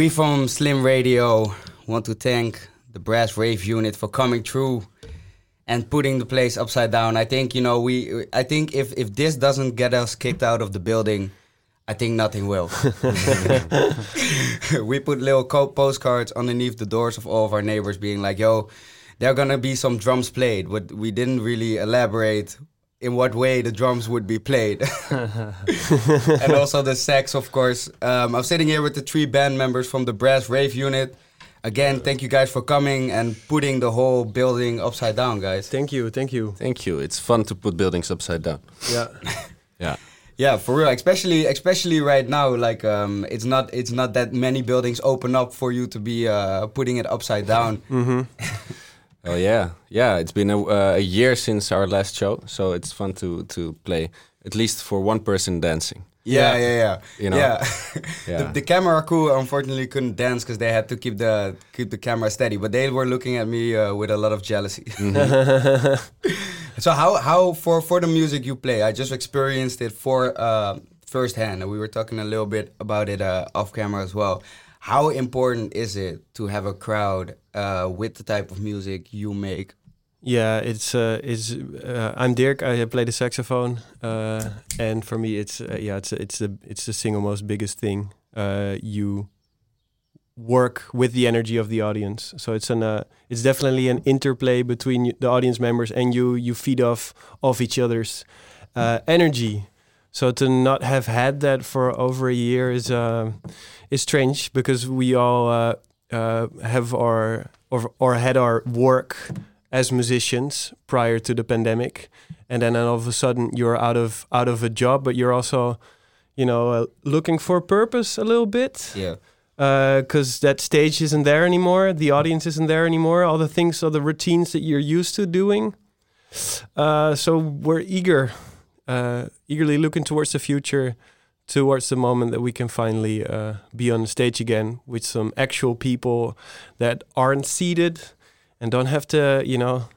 We from Slim Radio want to thank the Brass Rave unit for coming through and putting the place upside down. I think you know we. I think if if this doesn't get us kicked out of the building, I think nothing will. we put little postcards underneath the doors of all of our neighbors, being like, "Yo, there are gonna be some drums played," but we didn't really elaborate in what way the drums would be played, and also the sax, of course. Um, I'm sitting here with the three band members from the Brass Rave unit. Again, thank you guys for coming and putting the whole building upside down, guys. Thank you, thank you. Thank you. It's fun to put buildings upside down. Yeah. Yeah. Yeah, for real. Especially, especially right now, like um, it's not it's not that many buildings open up for you to be uh, putting it upside down. Oh yeah, yeah. It's been a, uh, a year since our last show, so it's fun to to play at least for one person dancing. Yeah, yeah, yeah. You know? yeah. Yeah. the, the camera crew unfortunately couldn't dance because they had to keep the keep the camera steady. But they were looking at me uh, with a lot of jealousy. so how how for for the music you play? I just experienced it for uh, firsthand, and we were talking a little bit about it uh, off camera as well. How important is it to have a crowd uh, with the type of music you make? Yeah, it's uh, it's. Uh, I'm Dirk. I play the saxophone, uh, and for me, it's uh, yeah, it's it's the it's the single most biggest thing. Uh, you work with the energy of the audience, so it's an uh, it's definitely an interplay between the audience members and you. You feed off of each other's uh, energy. So to not have had that for over a year is uh, is strange because we all uh, uh, have our or, or had our work as musicians prior to the pandemic, and then all of a sudden you're out of out of a job, but you're also, you know, uh, looking for purpose a little bit Yeah. because that stage isn't there anymore. The audience isn't there anymore. All the things, all the routines that you're used to doing. Uh, so we're eager, uh, eagerly looking towards the future, towards the moment that we can finally uh, be on the stage again with some actual people that aren't seated and don't have to, you know,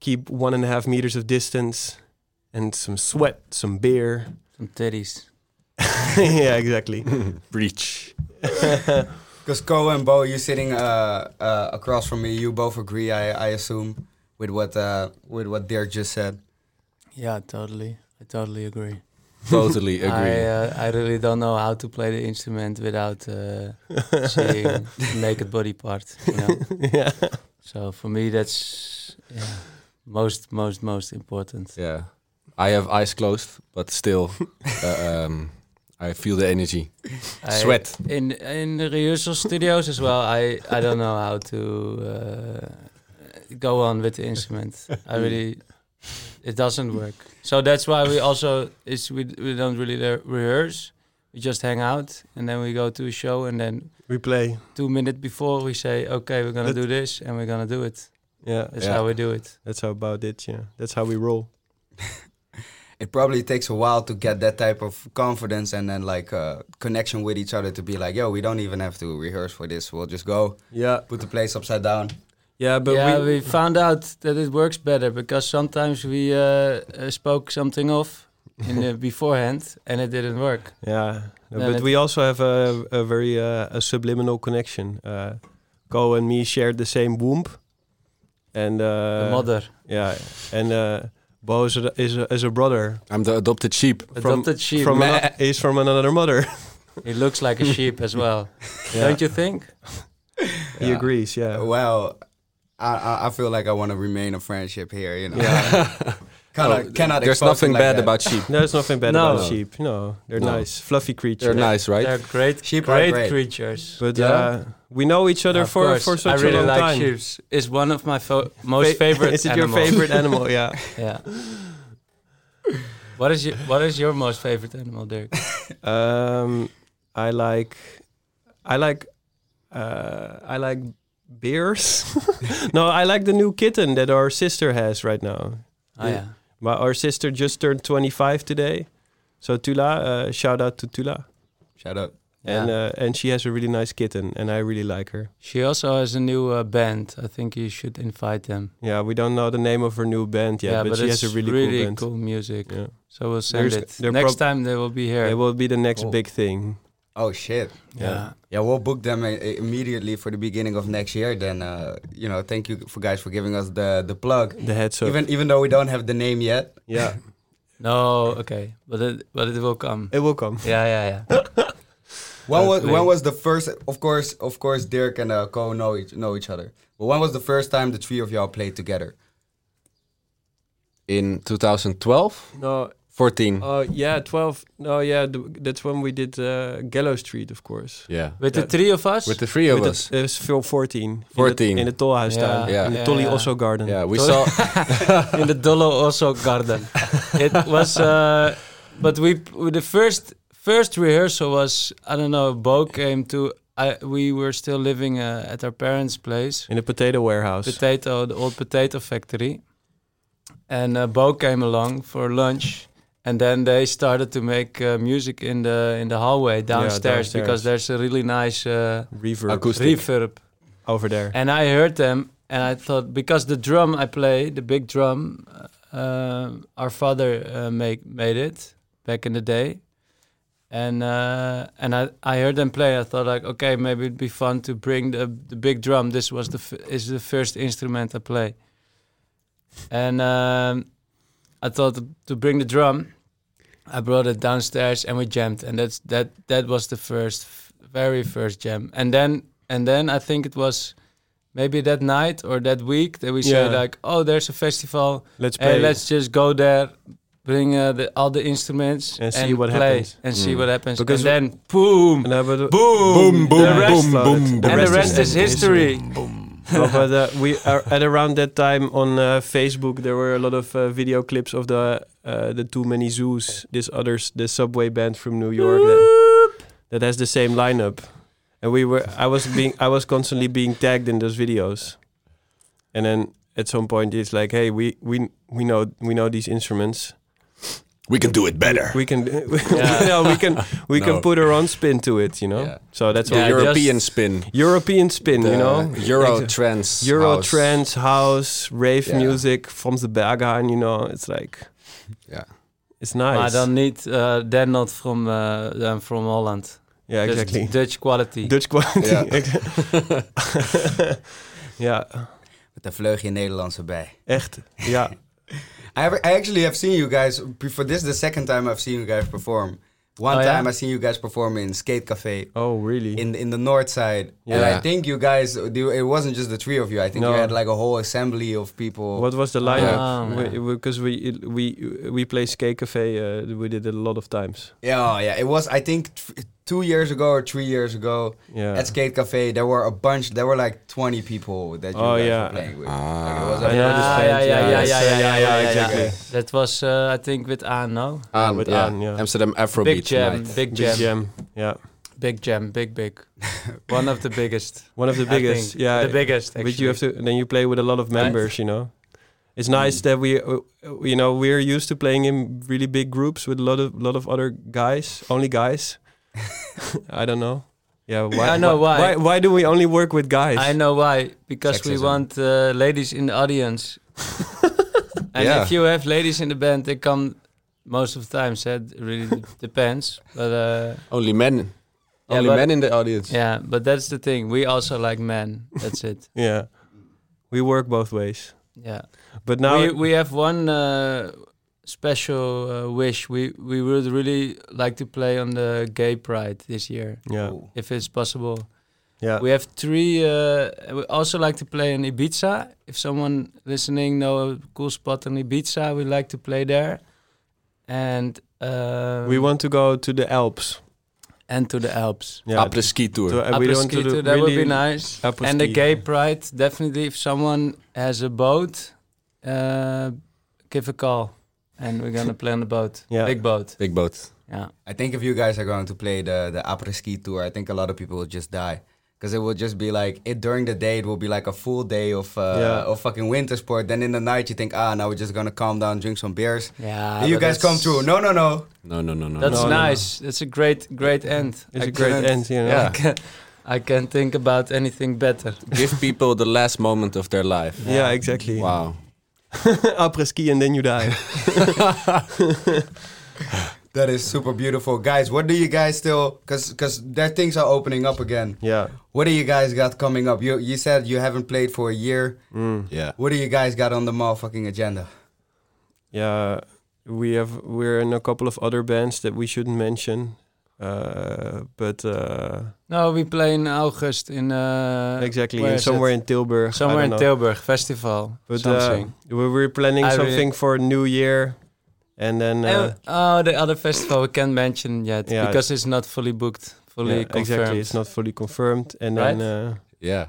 keep one and a half meters of distance and some sweat, some beer. Some titties. yeah, exactly. Breach. Because Ko and Bo, you sitting uh, uh, across from me, you both agree, I, I assume, with what uh, with what Dirk just said. Yeah, totally. I totally agree. Totally agree. I uh, I really don't know how to play the instrument without uh, seeing naked body part. You know. yeah. So for me, that's yeah, most most most important. yeah. I have eyes closed, but still, uh, um, I feel the energy. I- Sweat. in in the rehearsal studios as well. I I don't know how to uh, go on with the instrument. I really it doesn't work. So that's why we also is we we don't really re- rehearse. We just hang out and then we go to a show and then We play. two minutes before we say okay we're gonna But- do this and we're gonna do it. Yeah. That's Yeah. how we do it. That's how about it. Yeah, that's how we roll. It probably takes a while to get that type of confidence and then like uh, connection with each other to be like, yo, we don't even have to rehearse for this. We'll just go Yeah, put the place upside down. Yeah, but yeah, we, we, found out that it works better because sometimes we uh, uh, spoke something off in the beforehand and it didn't work. yeah, no, Then but we also have a, a very uh, a subliminal connection. Uh, Ko and me shared the same womb, and uh, the mother Yeah, and uh, Bo is a, is a, is a brother I'm the adopted sheep. adopted sheep. from ano- he's from another mother. He looks like a sheep as well. Yeah. Don't you think? He Yeah. agrees. Yeah. Well, I, I, I feel like I want to remain a friendship here, you know. Yeah. cannot, Oh, cannot There's nothing like bad that. about sheep. There's nothing bad No. about sheep. No, they're No. nice, fluffy creatures. They're nice, right? They're great, Sheep great, great. creatures. But Yeah. uh, we know each other Of for, course, for such I really a long like time. sheep. It's one of my fo- most Fa- favorite. Is it your favorite animal? Yeah. Yeah. what is your What is your most favorite animal, Dirk? Um, I like, I like, uh, I like bears. no, I like the new kitten that our sister has right now. Oh Yeah. yeah. My, our sister just turned 25 today. So Tula, uh, shout out to Tula. Shout out. And Yeah. uh, and she has a really nice kitten, and I really like her. She also has a new uh, band. I think you should invite them. Yeah, we don't know the name of her new band yet, yeah, but, but, she it's has a really, really cool band. cool music. Yeah. So we'll send There's- it they're next prob- time. They will be here. It will be the next Cool. big thing. Oh shit. Yeah. Yeah, we'll book them uh, immediately for the beginning of next year. Then, uh, you know, thank you for guys for giving us the the plug. The heads up. Even even though we don't have the name yet. yeah, No, okay, but it but it will come. it will come. Yeah, yeah, yeah. When was when was the first? Of course, of course, Dirk and uh, Ko know each know each other. But when was the first time the three of y'all played together? In 2012, No, 14. uh, yeah, twelve. No, yeah, th- that's when we did uh, Gallow Street, of course. yeah. With the Yeah. three of us. With the three of With us. The, it was film 14. in the- 14. In the Tolhuistuin. Yeah. Yeah. In the Yeah, Tolly yeah. Osso Garden. Yeah, we Sorry? saw. in the Dolo also garden. it was, uh, but we the first first rehearsal was I don't know. Bo came to. I we were still living uh, at our parents' place, In the potato warehouse. potato the old potato factory, and uh, Bo came along for lunch. And then they started to make uh, music in the in the hallway downstairs, downstairs. because there's a really nice uh, Reverb Acoustic. reverb over there. and I heard them, and I thought because the drum I play, the big drum, uh, our father uh, make made it back in the day, and uh, and I, I heard them play. I thought like, okay, maybe it'd be fun to bring the the big drum. This was the f- is the first instrument I play, and um, I thought to, bring the drum. I brought it downstairs and we jammed, and that's that that was the first, very first jam, and then and then I think it was maybe that night or that week that we said like, oh, there's a festival. Let's play. Hey, let's just go there, bring uh, the, all the instruments And see what happens. and see Mm. what happens. Because and then boom, No, but, boom, boom, the rest, boom, boom, The and rest the rest is is history. no, but uh, we are at around that time on uh, Facebook. There were a lot of uh, video clips of the uh, the Too Many Zoos. This others, the subway band from New York that, that has the same lineup. And we were, I was being, I was constantly being tagged in those videos. And then at some point, it's like, hey, we we we know we know these instruments. We can do it better. We can, you know, we can we No. can put our own spin to it. You know. Yeah. So that's Yeah, European just- spin. European spin. The you know. Euro trance. Euro house. trance, house, rave Yeah. music from the Berghain, you know, it's like Yeah. it's Maar nice. dan niet, uh, they're not from, uh, they're from Holland. yeah, Just exactly. Dutch quality. Dutch quality. Ja. ja, Met een vleugje Nederlandse bij. echt. Ja. I, have, I actually have seen you guys before. This is the second time I've seen you guys perform. One Oh, time yeah? I seen you guys perform in Skate Cafe Oh, really? in in the north side, Yeah. and Yeah. I think you guys. It wasn't just the three of you. I think No. you had like a whole assembly of people. What was the lineup? Because we, we we play Skate Cafe. Uh, we did it a lot of times. Yeah, yeah. It was I think t- two years ago or three years ago Yeah. at Skate Cafe. There were a bunch. There were like twenty people that you Oh, guys yeah. were playing with. Ah. Like, was I a- know yeah, this yeah, yeah, yeah, yeah. yeah, yeah, yeah, exactly. That was, uh, I think, with Aan, no? Aan, with yeah. Aan, yeah. Amsterdam Afrobeat Big jam, night. big Big jam, jam. Yeah. big jam, big, big. One of the biggest. One of the biggest. Yeah. the biggest. Actually. But you have to then you play with a lot of members, you know. It's nice that we, uh, you know, we're used to playing in really big groups with a lot of lot of other guys, only guys. I don't know. Yeah, why? I know why. Why, why do we only work with guys? I know why. Because we want uh, ladies in the audience. and Yeah. if you have ladies in the band, they come most of the time. So it really depends. But uh, Only men. Yeah, Only but- men in the audience. yeah, but that's the thing. We also like men. That's it. Yeah, we work both ways. Yeah. But now, we we have one uh, special uh, wish. We we would really like to play on the Gay Pride this year, yeah, Ooh. if it's possible. yeah, We have three. Uh, we also like to play in Ibiza. If someone listening know a cool spot in Ibiza, we like to play there. And uh, we want to go to the Alps. and to the Alps. Yeah, Après ski tour. to- uh, we want to Après-ski do too, that would be nice. après and the. Gay Pride, definitely. If someone has a boat, uh, give a call, and we're gonna play on the boat. Yeah. Big boat. Big boat. Yeah. I think if you guys are going to play the the après ski tour, I think a lot of people will just die. Because it will just be like it during the day. It will be like a full day of uh, Yeah. of fucking winter sport. Then in the night, you think, ah, now we're just gonna calm down, drink some beers. Yeah. Then you guys come that's- through. No, no, no. No, no, no, no. That's No, no, no. nice. That's a great, great end. It's I a great couldn't- end, you know. Yeah. I can't, I can't think about anything better. Give people the last moment of their life. Yeah, exactly. Wow. après ski and then you die. That is super beautiful, guys. What do you guys still? Cause, cause their things are opening up again. Yeah. What do you guys got coming up? You, you said you haven't played for a year. Mm. Yeah. What do you guys got on the motherfucking agenda? Yeah, we have we're in a couple of other bands that we shouldn't mention, uh, but uh, No, we play in August in uh, exactly in somewhere it? in Tilburg. Somewhere in know. Tilburg festival. But uh, we we're planning I really- something for New Year, and then uh, And- oh, the other festival we can't mention yet Yeah. because it's not fully booked, fully yeah, confirmed. exactly it's not fully confirmed, and then. Uh, Yeah.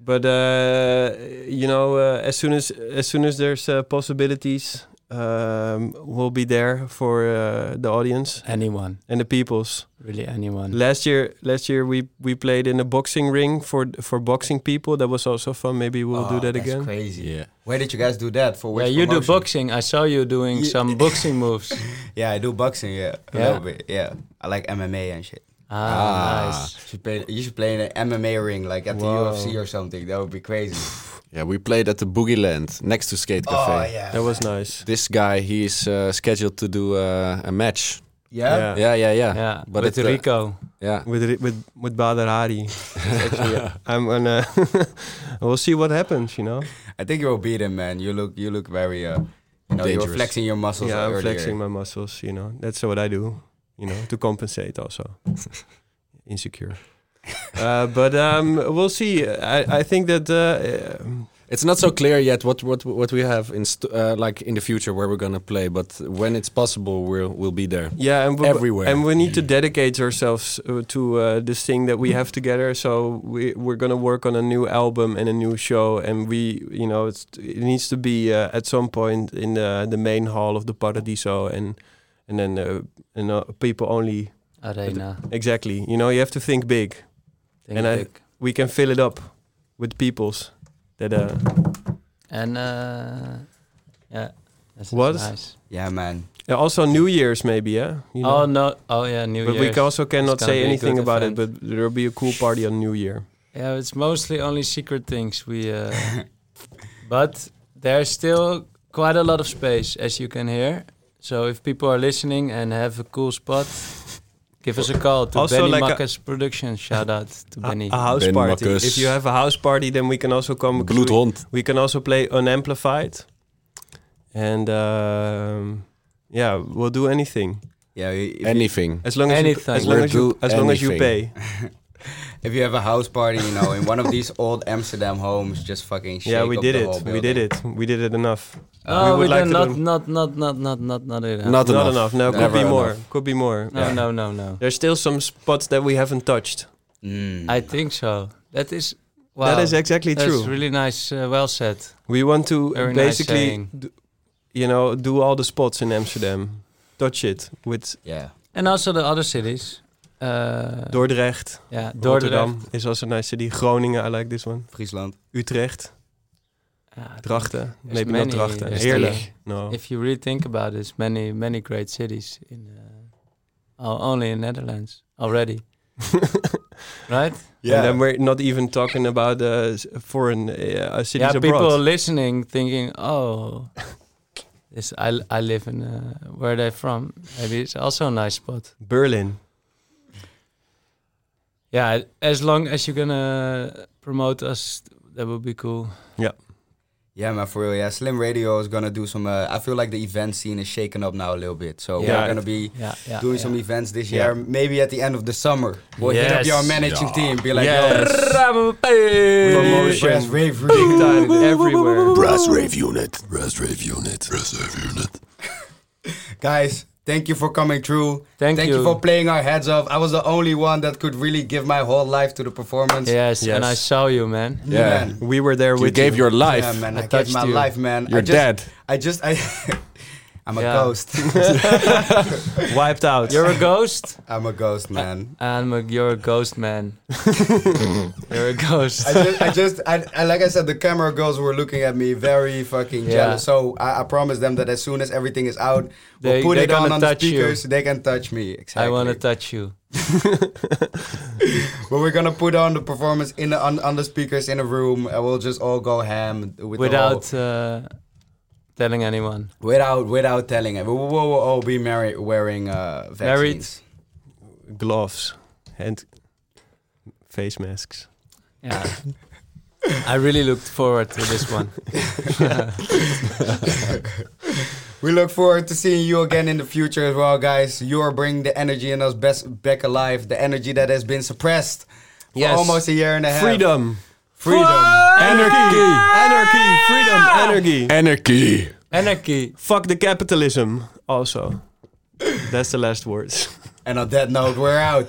but uh, you know, uh, as soon as as soon as there's uh, possibilities, um, we'll be there for uh, the audience Anyone, and the peoples. really anyone. Last year, last year we we played in a boxing ring for for boxing people. That was also fun. Maybe we'll do Oh, that that's again. crazy. Yeah. Where did you guys do that? For which yeah, you do boxing. I saw you doing Ye- some boxing moves. Yeah, I do boxing. Yeah, a Yeah? little bit. Yeah, I like MMA and shit. Ah, Ah. nice. You should play. You should play in an MMA ring, like at the UFC or something. That would be crazy. Yeah, we played at the Boogie Land next to Skate Cafe. oh yeah. That was nice. This guy, he's uh, scheduled to do uh, a match. Yeah. Yeah. Yeah, yeah, yeah. Yeah, But with it, uh, Rico. Yeah. With with with Badr Hari. Actually, I'm gonna. we'll see what happens. You know. I think you'll beat him, man. You look. You look very. Uh, you know, you were Dangerous. flexing your muscles. yeah, I'm earlier. flexing my muscles. You know, that's what I do. You know, to compensate also. Insecure. uh, but um, we'll see. I, I think that uh, um, It's not so clear yet what what what we have in st- uh, like in the future where we're gonna play, but when it's possible, we'll we'll be there. yeah, and we, Everywhere. and we need to dedicate ourselves uh, to uh, this thing that we have together. So we we're gonna work on a new album and a new show, and we you know it's, it needs to be uh, at some point in the the main hall of the Paradiso, and and then uh, and uh, people only Arena. exactly. You know, you have to think big. Think And I- We can fill it up with peoples that uh, And uh, yeah, that's What? nice. Yeah, man. yeah, also New Year's maybe, yeah. You know? Oh no! Oh yeah, New Year's. but Year's. we also cannot say anything about event. it. But there'll be a cool party on New Year. Yeah, it's mostly only secret things we. Uh, but there's still quite a lot of space, as you can hear. So if people are listening and have a cool spot, give us a call to Also Benny like Makkas Productions. Shout out to A, Benny. a house Ben party. Marcus. If you have a house party, then we can also come. because we, Bloedhond. we can also play unamplified, and um, yeah, we'll do anything Yeah. You, Anything. as long as Anything. you, as long as you do as long as you pay. if you have a house party, you know, in one of these old Amsterdam homes, just fucking. Shake yeah, we up did the it. whole We did it. We did it enough. oh, we we would like to not, do- not, not, not, not, not, not enough. Not Not enough. enough. No, could Never be more. Could be more. No, Yeah. no, no, no. There's still some spots that we haven't touched. Mm. I think so. That is. Wow. That is exactly That's true. really nice. Uh, well said. we want to Very basically, saying. d- you know, do all the spots in Amsterdam, touch it with yeah. And also the other cities. Uh, Dordrecht, yeah, Dordrecht. Rotterdam is also a nice city. Groningen, I like this one. Friesland. Utrecht, Yeah, Drachten, many- not Drachten. Heerlen, many. no. If you really think about it, there's many, many great cities in uh, only in Netherlands already, right? And then we're not even talking about uh, foreign uh, cities yeah, abroad. people listening thinking, oh, this I I live in uh, where they're from. Maybe it's also a nice spot. Berlin. Yeah, as long as you're gonna promote us, that would be cool. Yeah, Yeah, man, for real. Yeah, Slim Radio is gonna do some. Uh, I feel like the event scene is shaken up now a little bit. So Yeah. we're gonna be Yeah, yeah. doing yeah. some events this Yeah. year. Maybe at the end of the summer. We'll hit up Yes. your managing team. Be like, Yes. yo, Promotion. Brass Rave Big time everywhere. Brass Rave Unit. Brass Rave Unit. Brass Rave Unit. Guys, thank you for coming through. Thank you. you. for playing our heads off. I was the only one that could really give my whole life to the performance. Yes, Yes. and I saw you, man. Yeah. man. We were there You with gave you. your life. Yeah, man. I, I gave touched my you. life, man. You're just, dead. I just, I, I'm a Yeah. ghost. wiped out. You're a ghost. I'm a ghost, man. I'm a, you're a ghost man. you're a ghost. I just, I just, I, I, like I said, the camera girls were looking at me very fucking Yeah. jealous. So I, I promised them that as soon as everything is out, we'll They- put they it on on the touch you. speakers. They can touch me. Exactly. I want to touch you. But we're gonna put on the performance in the, on, on the speakers in a room, and we'll just all go ham with the whole- Without uh, telling anyone. Without without telling it, we will all be married wearing uh, vaccines. Married. Gloves, hand, face masks. Yeah. I really looked forward to this one. We look forward to seeing you again in the future as well, guys. You are bringing the energy in us best back alive, the energy that has been suppressed for almost a year and a half. Freedom, freedom. anarchy, anarchy, freedom, anarchy. Anarchy. Anarchy. Fuck the capitalism. Also, that's the last words. And on that note, we're out.